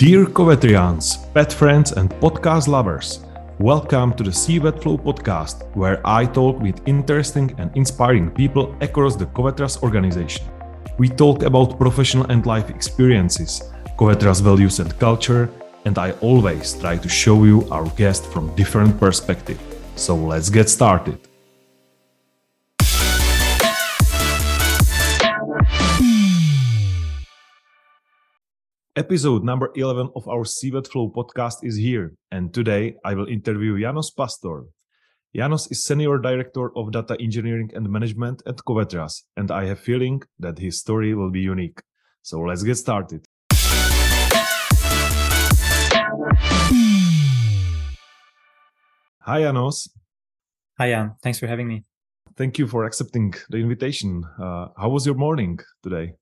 Dear Covetrians, pet friends, and podcast lovers, welcome to the CVET Flow podcast, where I talk with interesting and inspiring people across the Covetrus organization. We talk about professional and life experiences, Covetrus values and culture, and I always try to show you our guest from different perspective. So let's get started. Episode number 11 of our CVET Flow podcast is here, and today I will interview Janos Pasztor. Janos is Senior Director of Data Engineering and Management at Covetrus, and I have feeling that his story will be unique. So let's get started. Hi, Janos. Hi, Jan. Thanks for having me. Thank you for accepting the invitation. Uh, how was your morning today?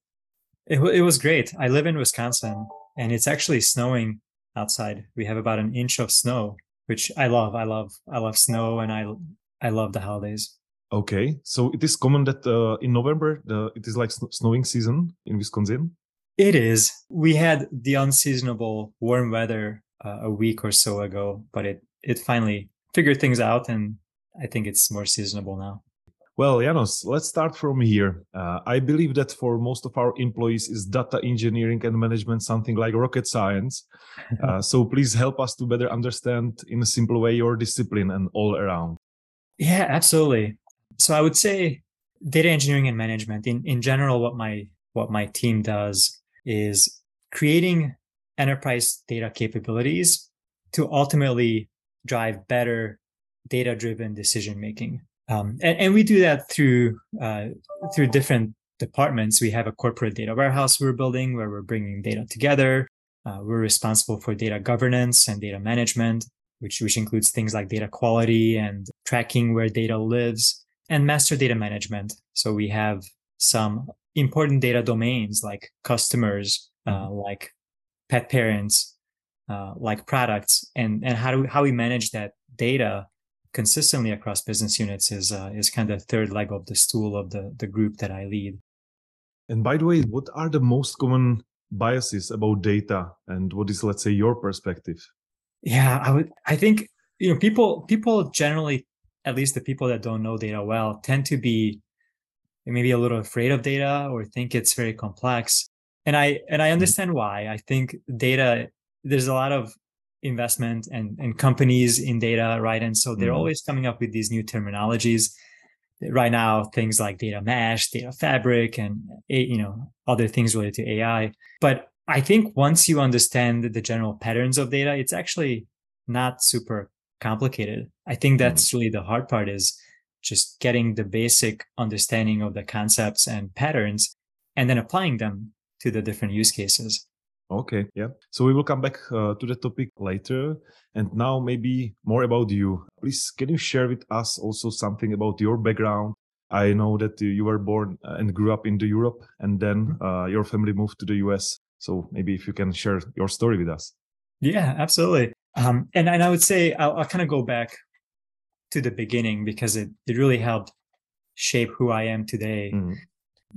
It, it was great. I live in Wisconsin and it's actually snowing outside. We have about an inch of snow, which I love. I love, I love snow and I, I love the holidays. Okay. So it is common that uh, in November, the, it is like snowing season in Wisconsin? It is. We had the unseasonable warm weather uh, a week or so ago, but it, it finally figured things out and I think it's more seasonable now. Well, Janos, let's start from here. Uh, I believe that for most of our employees is data engineering and management something like rocket science. Uh, so please help us to better understand in a simple way your discipline and all around. Yeah, absolutely. So I would say data engineering and management in, in general, what my what my team does is creating enterprise data capabilities to ultimately drive better data driven decision making. Um, and, and, we do that through uh, through different departments. We have a corporate data warehouse we're building where we're bringing data together. Uh, we're responsible for data governance and data management, which which includes things like data quality and tracking where data lives, and master data management. So we have some important data domains like customers, uh, like pet parents, uh, like products, and and how do we, how we manage that data consistently across business units is uh, is kind of the third leg of the stool of the the group that I lead. And by the way, what are the most common biases about data, and what is, let's say, your perspective? Yeah, I would. I think you know people people generally, at least the people that don't know data well, tend to be maybe a little afraid of data or think it's very complex. And I and I mm-hmm. understand why. I think data there's a lot of investment and, and companies in data, right? And so they're mm-hmm. always coming up with these new terminologies. Right now, things like data mesh, data fabric, and you know other things related to AI. But I think once you understand the general patterns of data, it's actually not super complicated. I think mm-hmm. that's really the hard part is just getting the basic understanding of the concepts and patterns and then applying them to the different use cases. Okay, yeah. So we will come back uh, to the topic later. And now, maybe more about you. Please, can you share with us also something about your background? I know that you were born uh, and grew up in the Europe, and then mm-hmm. uh, your family moved to the US. So maybe if you can share your story with us. Yeah, absolutely. Um, and and I would say I'll, I'll kind of go back to the beginning because it it really helped shape who I am today. Mm.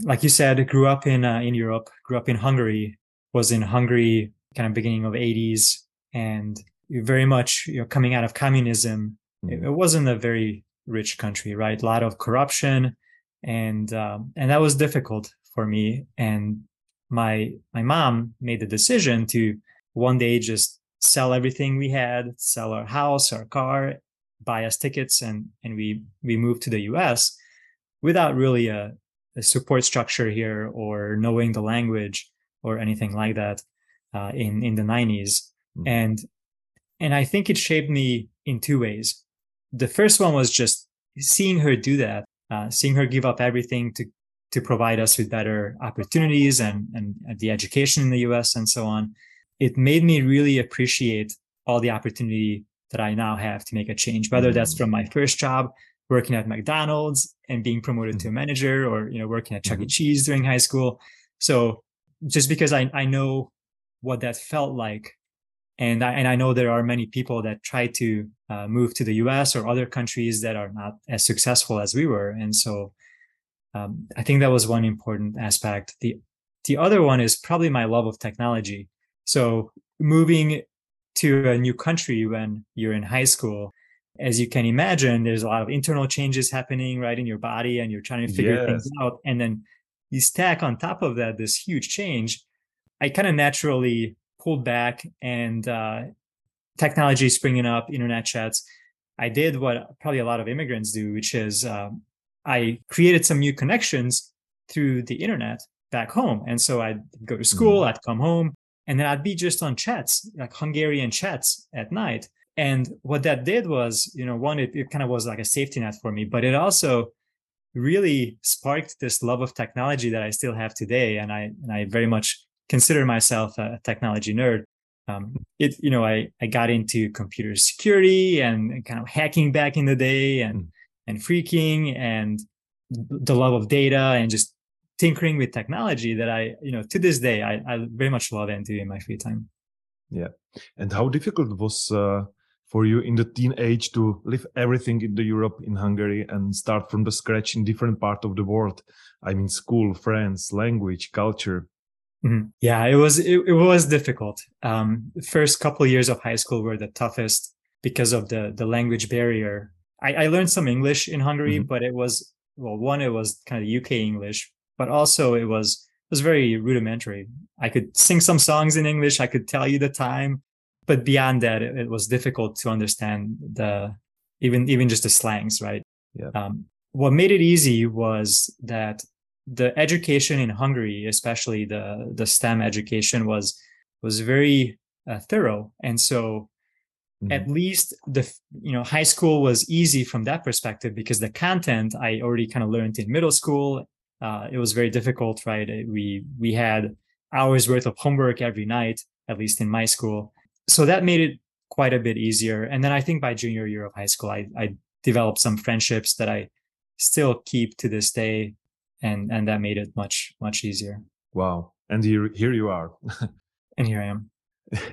Like you said, I grew up in uh, in Europe, grew up in Hungary, was in Hungary, kind of beginning of 80s, and very much you know coming out of communism. Mm. It, it, wasn't a very rich country, right? A lot of corruption, and um, and that was difficult for me. And my my mom made the decision to one day just sell everything we had, sell our house, our car, buy us tickets, and and we we moved to the U.S. without really a, a support structure here or knowing the language or anything like that uh, in in the 90s mm. and and i think it shaped me in two ways the first one was just seeing her do that uh, seeing her give up everything to to provide us with better opportunities and and the education in the us and so on it made me really appreciate all the opportunity that i now have to make a change whether that's hmm. from my first job working at mcdonald's and being promoted to a hmm. manager or you know working at chuck e mm-hmm. cheese during high school so just because I, I know what that felt like. And I, and I know there are many people that try to uh, move to the US or other countries that are not as successful as we were. And so um, I think that was one important aspect. The, the other one is probably my love of technology. So moving to a new country when you're in high school, as you can imagine, there's a lot of internal changes happening right in your body, and you're trying to figure yes. things out. And then you stack on top of that this huge change. I kind of naturally pulled back, and uh, technology springing up, internet chats. I did what probably a lot of immigrants do, which is um, I created some new connections through the internet back home. And so I'd go to school, mm. I'd come home, and then I'd be just on chats, like Hungarian chats at night. And what that did was, you know, one, it, it kind of was like a safety net for me, but it also really sparked this love of technology that I still have today. And I and I very much consider myself a technology nerd. Um, it, you know, I, I got into computer security and, kind of hacking back in the day and, mm. and phreaking and the love of data and just tinkering with technology that I, you know, to this day, I, I very much love and do in my free time. Yeah. And how difficult was uh, for you in the teen age to leave everything in the Europe, in Hungary, and start from the scratch in different part of the world? I mean, school, friends, language, culture. Mm-hmm. Yeah, it was it, it was difficult. Um, the first couple of years of high school were the toughest because of the the language barrier. I, I learned some English in Hungary, mm-hmm. but it was well, one it was kind of UK English, but also it was it was very rudimentary. I could sing some songs in English. I could tell you the time, but beyond that, it, it was difficult to understand the even even just the slangs, right? Yeah. Um, what made it easy was that the education in Hungary, especially the the STEM education, was was very uh, thorough, and so mm-hmm. at least the you know high school was easy from that perspective because the content I already kind of learned in middle school. Uh, it was very difficult, right? We we had hours worth of homework every night, at least in my school, so that made it quite a bit easier. And then I think by junior year of high school, I, I developed some friendships that I still keep to this day and and that made it much much easier. Wow. And here here you are. And here i am.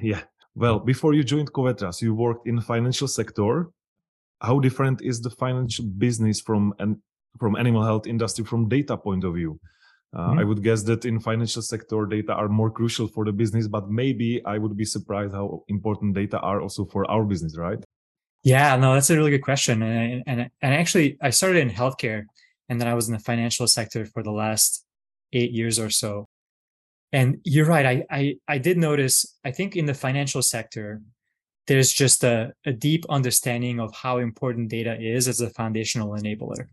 Yeah. Well before you joined covetrus you worked in the financial sector. How different is the financial business from an from animal health industry from data point of view uh, mm-hmm. I would guess that in financial sector data are more crucial for the business, but maybe I would be surprised how important data are also for our business, right? Yeah, no, that's a really good question. And, and, and actually, I started in healthcare and then I was in the financial sector for the last eight years or so. And you're right. I, I, I did notice, I think in the financial sector, there's just a, a deep understanding of how important data is as a foundational enabler.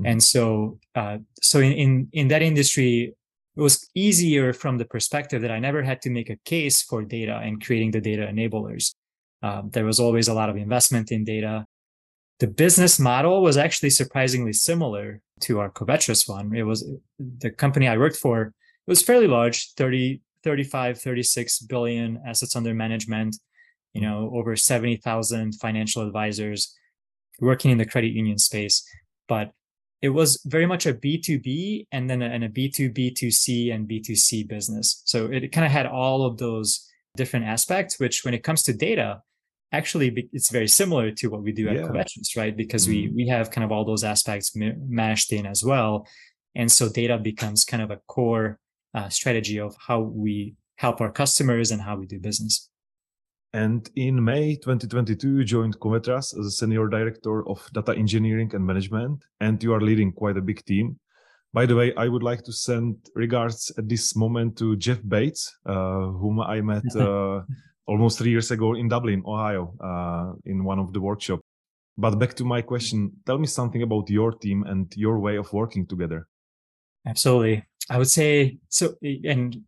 Mm-hmm. And so, uh, so in, in, in that industry, it was easier from the perspective that I never had to make a case for data and creating the data enablers. Uh, there was always a lot of investment in data the business model was actually surprisingly similar to our Covetrus one. It was the company I worked for, it was fairly large, 30, 35, 36 billion assets under management, you know, over 70,000 financial advisors working in the credit union space. But it was very much a B2B and then a, and a B2B2C and B2C business. So it kind of had all of those different aspects, which when it comes to data, actually it's very similar to what we do at yeah. Covetrus, right? Because mm-hmm. we we have kind of all those aspects mashed in as well, and so data becomes kind of a core uh, strategy of how we help our customers and how we do business. And in May 2022, you joined Covetrus as a senior director of data engineering and management, and you are leading quite a big team. By the way, I would like to send regards at this moment to Jeff Bates, uh, whom I met uh, almost three years ago in Dublin, Ohio, uh, in one of the workshops. But back to my question, tell me something about your team and your way of working together. Absolutely, I would say so. And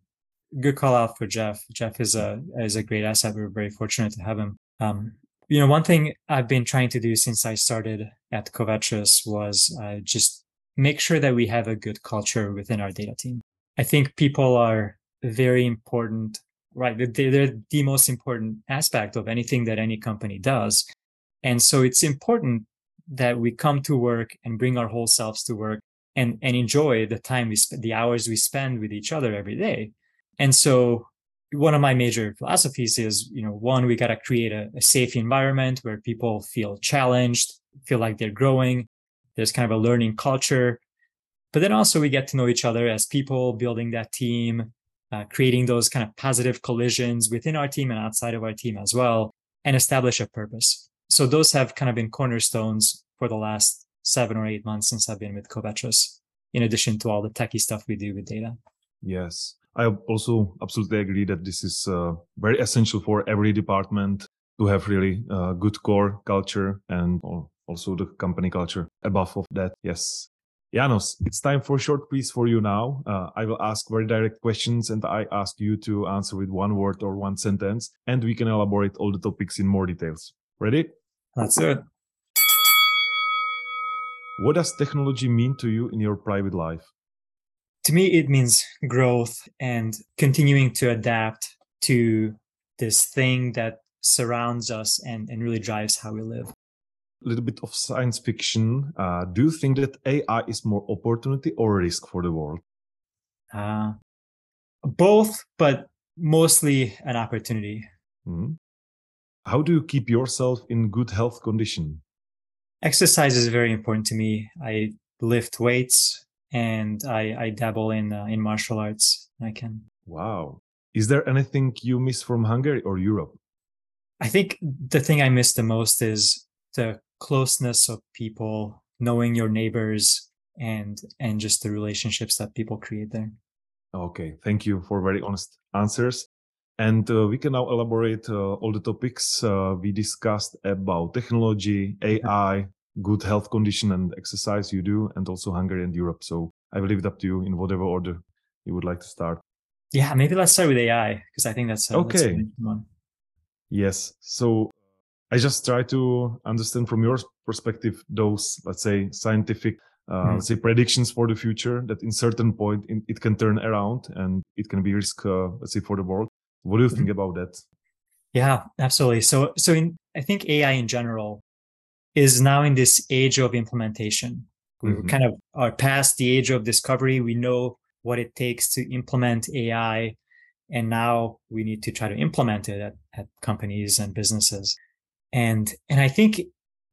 good call out for Jeff. Jeff is a is a great asset. We're very fortunate to have him. Um, you know, one thing I've been trying to do since I started at Covetrus was uh, just make sure that we have a good culture within our data team. I think people are very important right? They're the most important aspect of anything that any company does. And so it's important that we come to work and bring our whole selves to work and, and enjoy the time we spend, the hours we spend with each other every day. And so one of my major philosophies is, you know, one, we got to create a, a safe environment where people feel challenged, feel like they're growing. There's kind of a learning culture. But then also we get to know each other as people, building that team, uh, creating those kind of positive collisions within our team and outside of our team as well, and establish a purpose. So those have kind of been cornerstones for the last seven or eight months since I've been with Covetrus, in addition to all the techie stuff we do with data. Yes. I also absolutely agree that this is uh, very essential for every department to have really uh, good core culture and also the company culture above of that. Yes. Janos, it's time for a short quiz for you now. Uh, I will ask very direct questions and I ask you to answer with one word or one sentence, and we can elaborate all the topics in more details. Ready? Let's it. What does technology mean to you in your private life? To me, it means growth and continuing to adapt to this thing that surrounds us and, and really drives how we live a little bit of science fiction. Uh, do you think that AI is more opportunity or risk for the world? Uh, both, but mostly an opportunity. Mm-hmm. How do you keep yourself in good health condition? Exercise is very important to me. I lift weights and I, I dabble in uh, in martial arts. I can. Wow. Is there anything you miss from Hungary or Europe? I think the thing I miss the most is the closeness of people, knowing your neighbors, and and just the relationships that people create there. Okay, thank you for very honest answers. And uh, we can now elaborate uh, all the topics uh, we discussed about technology, AI, good health condition and exercise you do, and also Hungary and Europe. So I will leave it up to you in whatever order you would like to start. Yeah, maybe let's start with AI because I think that's okay. That's yes. So I just try to understand from your perspective those, let's say, scientific, uh, mm. let's say, predictions for the future that in certain point in, it can turn around and it can be risk, uh, let's say, for the world. What do you mm. think about that? Yeah, absolutely. So, so in, I think AI in general is now in this age of implementation. We mm-hmm. kind of are past the age of discovery. We know what it takes to implement AI, and now we need to try to implement it at, at companies and businesses and and I think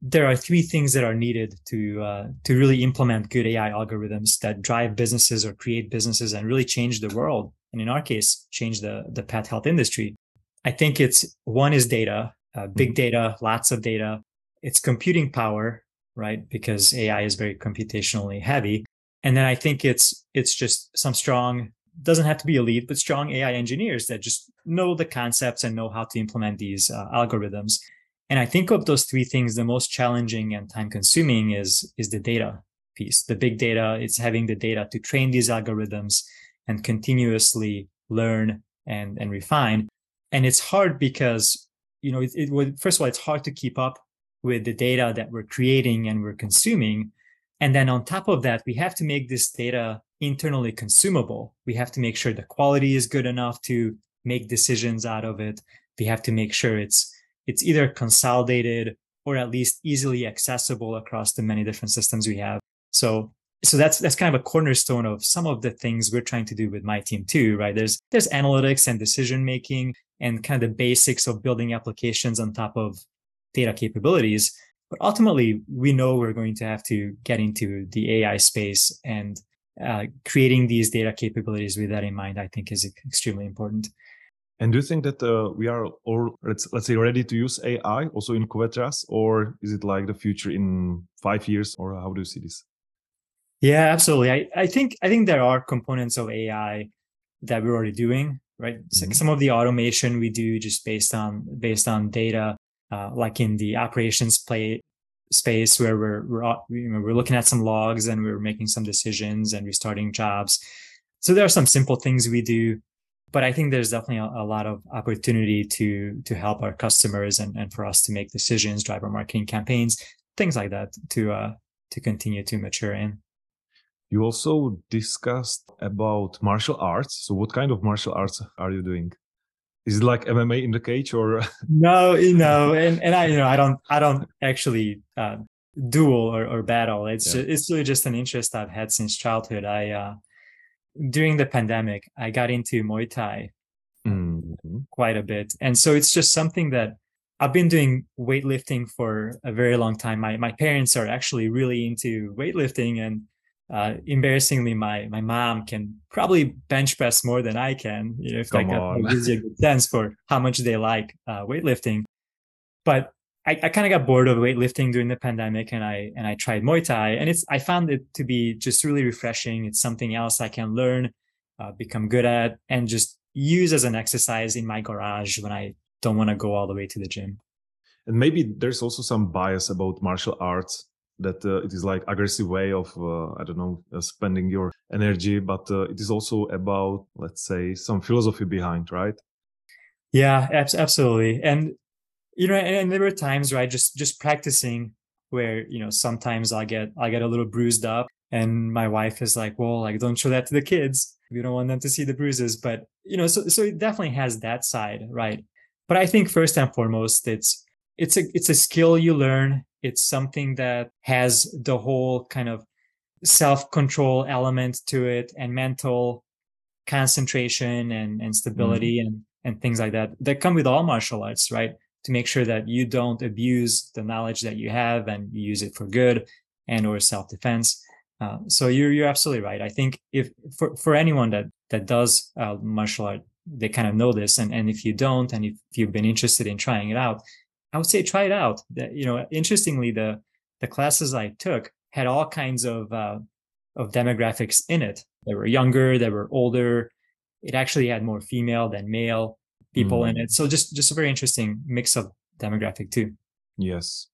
there are three things that are needed to uh, to really implement good AI algorithms that drive businesses or create businesses and really change the world. And in our case, change the the pet health industry. I think it's one is data, uh, big mm-hmm. data, lots of data. It's computing power, right? Because AI is very computationally heavy. And then I think it's it's just some strong doesn't have to be elite, but strong AI engineers that just know the concepts and know how to implement these uh, algorithms. And I think of those three things, the most challenging and time consuming is, is the data piece. The big data, it's having the data to train these algorithms and continuously learn and, and refine. And it's hard because, you know, it, it would, first of all, it's hard to keep up with the data that we're creating and we're consuming. And then on top of that, we have to make this data internally consumable. We have to make sure the quality is good enough to make decisions out of it. We have to make sure it's it's either consolidated or at least easily accessible across the many different systems we have. So so that's that's kind of a cornerstone of some of the things we're trying to do with my team too, right? There's there's analytics and decision making and kind of the basics of building applications on top of data capabilities. But ultimately, we know we're going to have to get into the AI space and uh, creating these data capabilities with that in mind, I think is extremely important. And do you think that uh, we are all let's let's say ready to use AI also in Covetrus, or is it like the future in five years, or how do you see this? Yeah, absolutely. I, I think I think there are components of AI that we're already doing, right? Mm-hmm. Some of the automation we do just based on based on data, uh, like in the operations play space where we're we're you know, we're looking at some logs and we're making some decisions and restarting jobs. So there are some simple things we do but I think there's definitely a, a, lot of opportunity to to help our customers and, and for us to make decisions, drive our marketing campaigns, things like that to uh, to continue to mature in. You also discussed about martial arts. So, what kind of martial arts are you doing? Is it like MMA in the cage, or no? No, and and I you know I don't I don't actually uh, duel or, or battle. It's yeah. just, it's really just an interest I've had since childhood. I uh, during the pandemic, I got into Muay Thai mm-hmm. quite a bit. And so it's just something that I've been doing weightlifting for a very long time. My my parents are actually really into weightlifting and uh, embarrassingly, my my mom can probably bench press more than I can. You know, if Come that gives you a good sense for how much they like uh, weightlifting. But I, I kind of got bored of weightlifting during the pandemic, and I and I tried Muay Thai, and it's I found it to be just really refreshing. It's something else I can learn, uh, become good at, and just use as an exercise in my garage when I don't want to go all the way to the gym. And maybe there's also some bias about martial arts that uh, it is like aggressive way of uh, i don't know uh, spending your energy but uh, it is also about let's say some philosophy behind right? Yeah absolutely. And you know and, there were times right just just practicing where you know sometimes i get i get a little bruised up and my wife is like well like don't show that to the kids. We don't want them to see the bruises. But you know so so it definitely has that side right? But i think first and foremost it's it's a it's a skill you learn it's something that has the whole kind of self-control element to it and mental concentration and, and stability mm. and, and things like that that come with all martial arts, right? To make sure that you don't abuse the knowledge that you have and you use it for good and or self-defense. Uh, so you're you're absolutely right. I think if for, for anyone that that does uh, martial art, they kind of know this, and and if you don't, and if you've been interested in trying it out, I would say try it out. That you know, interestingly, the the classes I took had all kinds of uh, of demographics in it. They were younger, they were older. It actually had more female than male people mm. in it. So just just a very interesting mix of demographic too. Yes.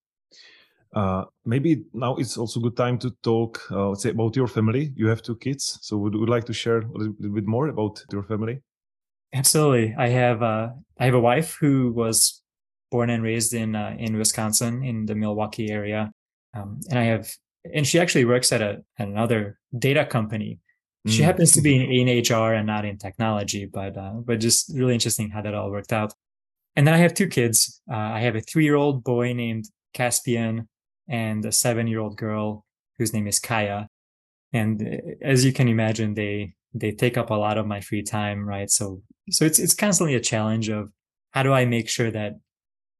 Uh, maybe now it's also good time to talk, uh, let's say, about your family. You have two kids, so would would like to share a little, little bit more about your family? Absolutely. I have uh, I have a wife who was born and raised in uh, in Wisconsin in the Milwaukee area, um, and I have and she actually works at a at another data company. She mm. happens to be in, in, HR and not in technology, but uh, but just really interesting how that all worked out. And then I have two kids. Uh, I have a three year old boy named Caspian and a seven year old girl whose name is Kaya. And uh, as you can imagine, they they take up a lot of my free time, right? So so it's it's constantly a challenge of how do I make sure that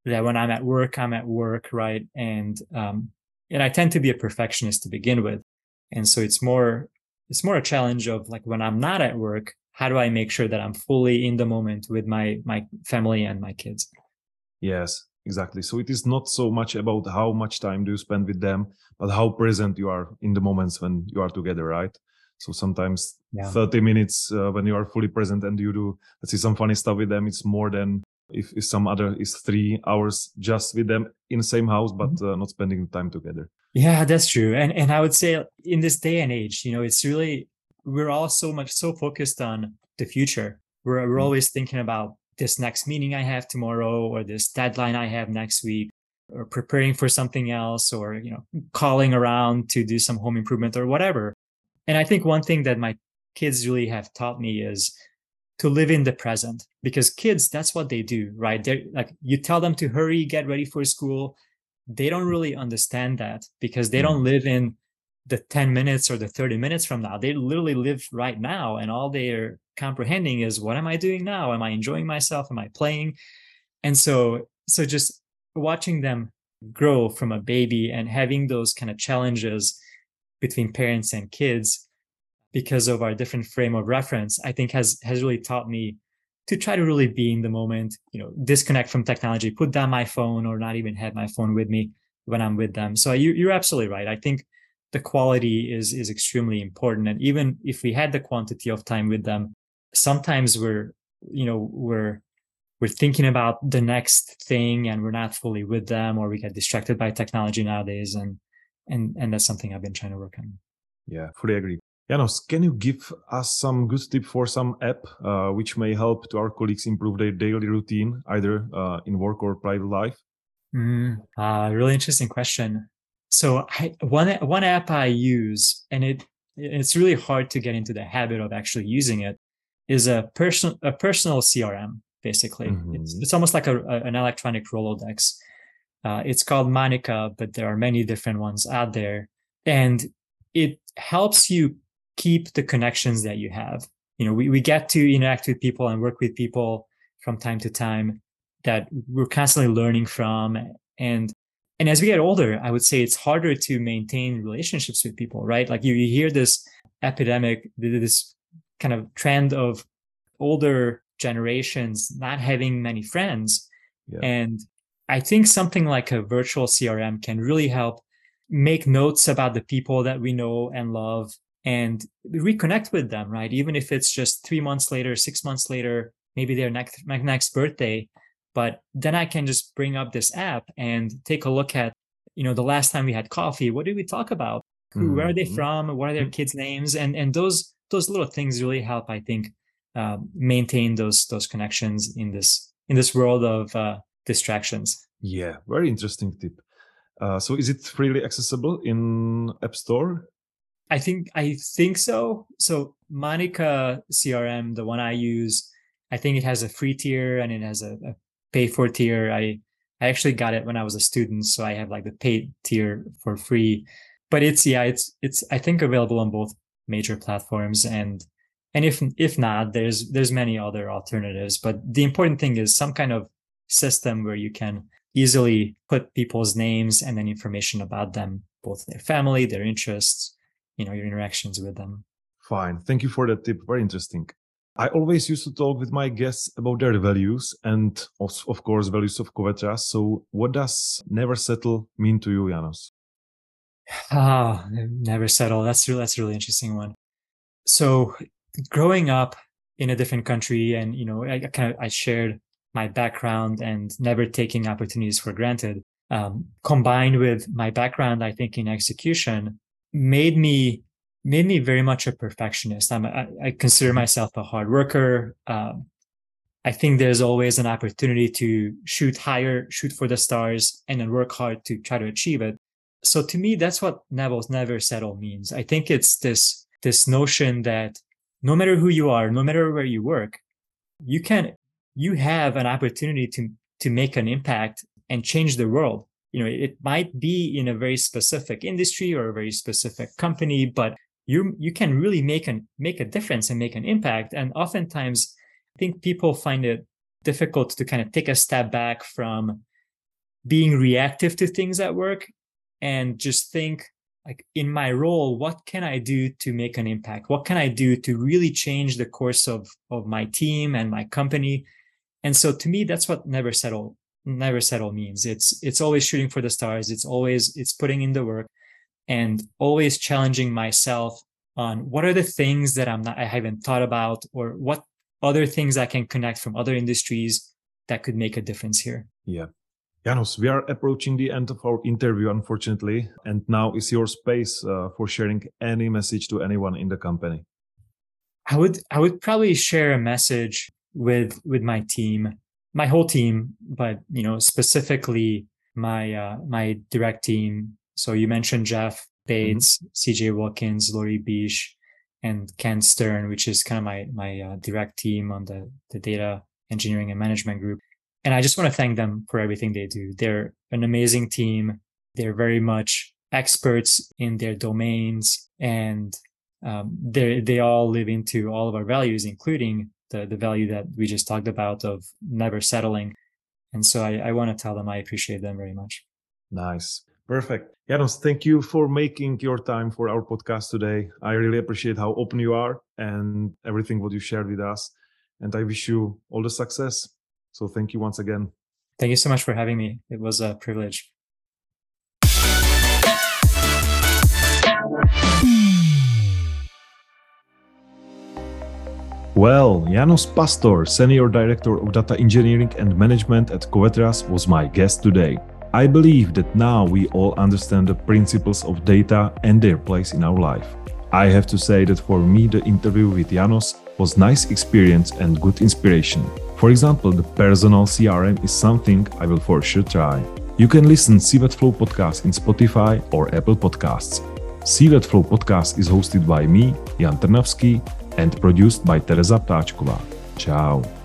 that when I'm at work, I'm at work, right? And um, and I tend to be a perfectionist to begin with, and so it's more it's more a challenge of like when I'm not at work, how do I make sure that I'm fully in the moment with my my family and my kids? Yes, exactly. So it is not so much about how much time do you spend with them, but how present you are in the moments when you are together, right? So sometimes yeah. 30 minutes uh, when you are fully present and you do, let's see, some funny stuff with them, it's more than if, if some other is three hours just with them in the same house but mm-hmm. uh, not spending time together yeah that's true and and i would say in this day and age you know it's really we're all so much so focused on the future we're, we're mm-hmm. always thinking about this next meeting i have tomorrow or this deadline i have next week or preparing for something else or you know calling around to do some home improvement or whatever and i think one thing that my kids really have taught me is to live in the present because kids that's what they do right? They like you tell them to hurry get ready for school. They don't really understand that because they don't mm. live in the 10 minutes or the 30 minutes from now. They literally live right now and all they're comprehending is what am i doing now? Am i enjoying myself? Am i playing? And so so just watching them grow from a baby and having those kind of challenges between parents and kids because of our different frame of reference, I think has has really taught me to try to really be in the moment, you know, disconnect from technology, put down my phone or not even have my phone with me when I'm with them. So you, you're absolutely right. I think the quality is is extremely important. And even if we had the quantity of time with them, sometimes we're, you know, we're we're thinking about the next thing and we're not fully with them or we get distracted by technology nowadays. And and and that's something I've been trying to work on. Yeah, fully agree. Janos, can you give us some good tip for some app uh, which may help to our colleagues improve their daily routine, either uh, in work or private life? Mm, uh, really interesting question. So I, one one app I use, and it it's really hard to get into the habit of actually using it, is a personal a personal CRM. Basically, mm-hmm. it's, it's almost like a, a an electronic Rolodex. Uh, it's called Monica, but there are many different ones out there, and it helps you keep the connections that you have. You know, we, we get to interact with people and work with people from time to time that we're constantly learning from. And and as we get older, I would say it's harder to maintain relationships with people, right? Like you, you hear this epidemic, this kind of trend of older generations not having many friends. Yeah. And I think something like a virtual CRM can really help make notes about the people that we know and love and reconnect with them, right? Even if it's just three months later, six months later, maybe their next my next birthday. But then I can just bring up this app and take a look at, you know, the last time we had coffee. What did we talk about? Who, mm-hmm. where are they mm-hmm. from? What are their mm-hmm. kids' names? And and those those little things really help, I think, uh, maintain those those connections in this in this world of uh, distractions. Yeah, very interesting tip. Uh, so is it freely accessible in App Store? I think I think so. So Monica CRM, the one I use, I think it has a free tier and it has a, a pay for tier. I I actually got it when I was a student, so I have like the paid tier for free. But it's yeah, it's it's I think available on both major platforms and and if if not, there's there's many other alternatives. But the important thing is some kind of system where you can easily put people's names and then information about them, both their family, their interests, you know, your interactions with them. Fine. Thank you for that tip. Very interesting. I always used to talk with my guests about their values and, of course, values of Covetrus. So, what does never settle mean to you, Janos? Ah, never settle. That's really, that's a really interesting one. So, growing up in a different country, and you know, I, I kind of I shared my background and never taking opportunities for granted, um, combined with my background, I think in execution, made me made me very much a perfectionist. I'm I, I consider mm-hmm. myself a hard worker. Um, I think there's always an opportunity to shoot higher, shoot for the stars, and then work hard to try to achieve it. So to me, that's what never never settle means. I think it's this this notion that no matter who you are, no matter where you work, you can you have an opportunity to to make an impact and change the world you know it might be in a very specific industry or a very specific company but you you can really make an make a difference and make an impact. And oftentimes i think people find it difficult to kind of take a step back from being reactive to things at work and just think like in my role what can i do to make an impact? What can i do to really change the course of of my team and my company? And so to me that's what never settle never settle means it's it's always shooting for the stars. It's always it's putting in the work and always challenging myself on what are the things that i'm not i haven't thought about or what other things i can connect from other industries that could make a difference here. Yeah. Janos, we are approaching the end of our interview, unfortunately, and now is your space uh, for sharing any message to anyone in the company. I would I would probably share a message with with my team, my whole team, but you know specifically my uh, my direct team. So you mentioned Jeff Bates, mm-hmm. CJ Wilkins, Lori Bish, and Ken Stern, which is kind of my my uh, direct team on the the data engineering and management group. And I just want to thank them for everything they do. They're an amazing team. They're very much experts in their domains, and um, they they all live into all of our values, including the the value that we just talked about of never settling. And so I, I want to tell them I appreciate them very much. Nice. Perfect. Janos, thank you for making your time for our podcast today. I really appreciate how open you are and everything what you shared with us. And I wish you all the success. So thank you once again. Thank you so much for having me. It was a privilege. Well, Janos Pasztor, Senior Director of Data Engineering and Management at Covetrus, was my guest today. I believe that now we all understand the principles of data and their place in our life. I have to say that for me, the interview with Janos was nice experience and good inspiration. For example, the personal CRM is something I will for sure try. You can listen CVET Flow podcast in Spotify or Apple Podcasts. CVET Flow podcast is hosted by me, Jan Trnavský, and produced by Tereza Ptáčková. Ciao.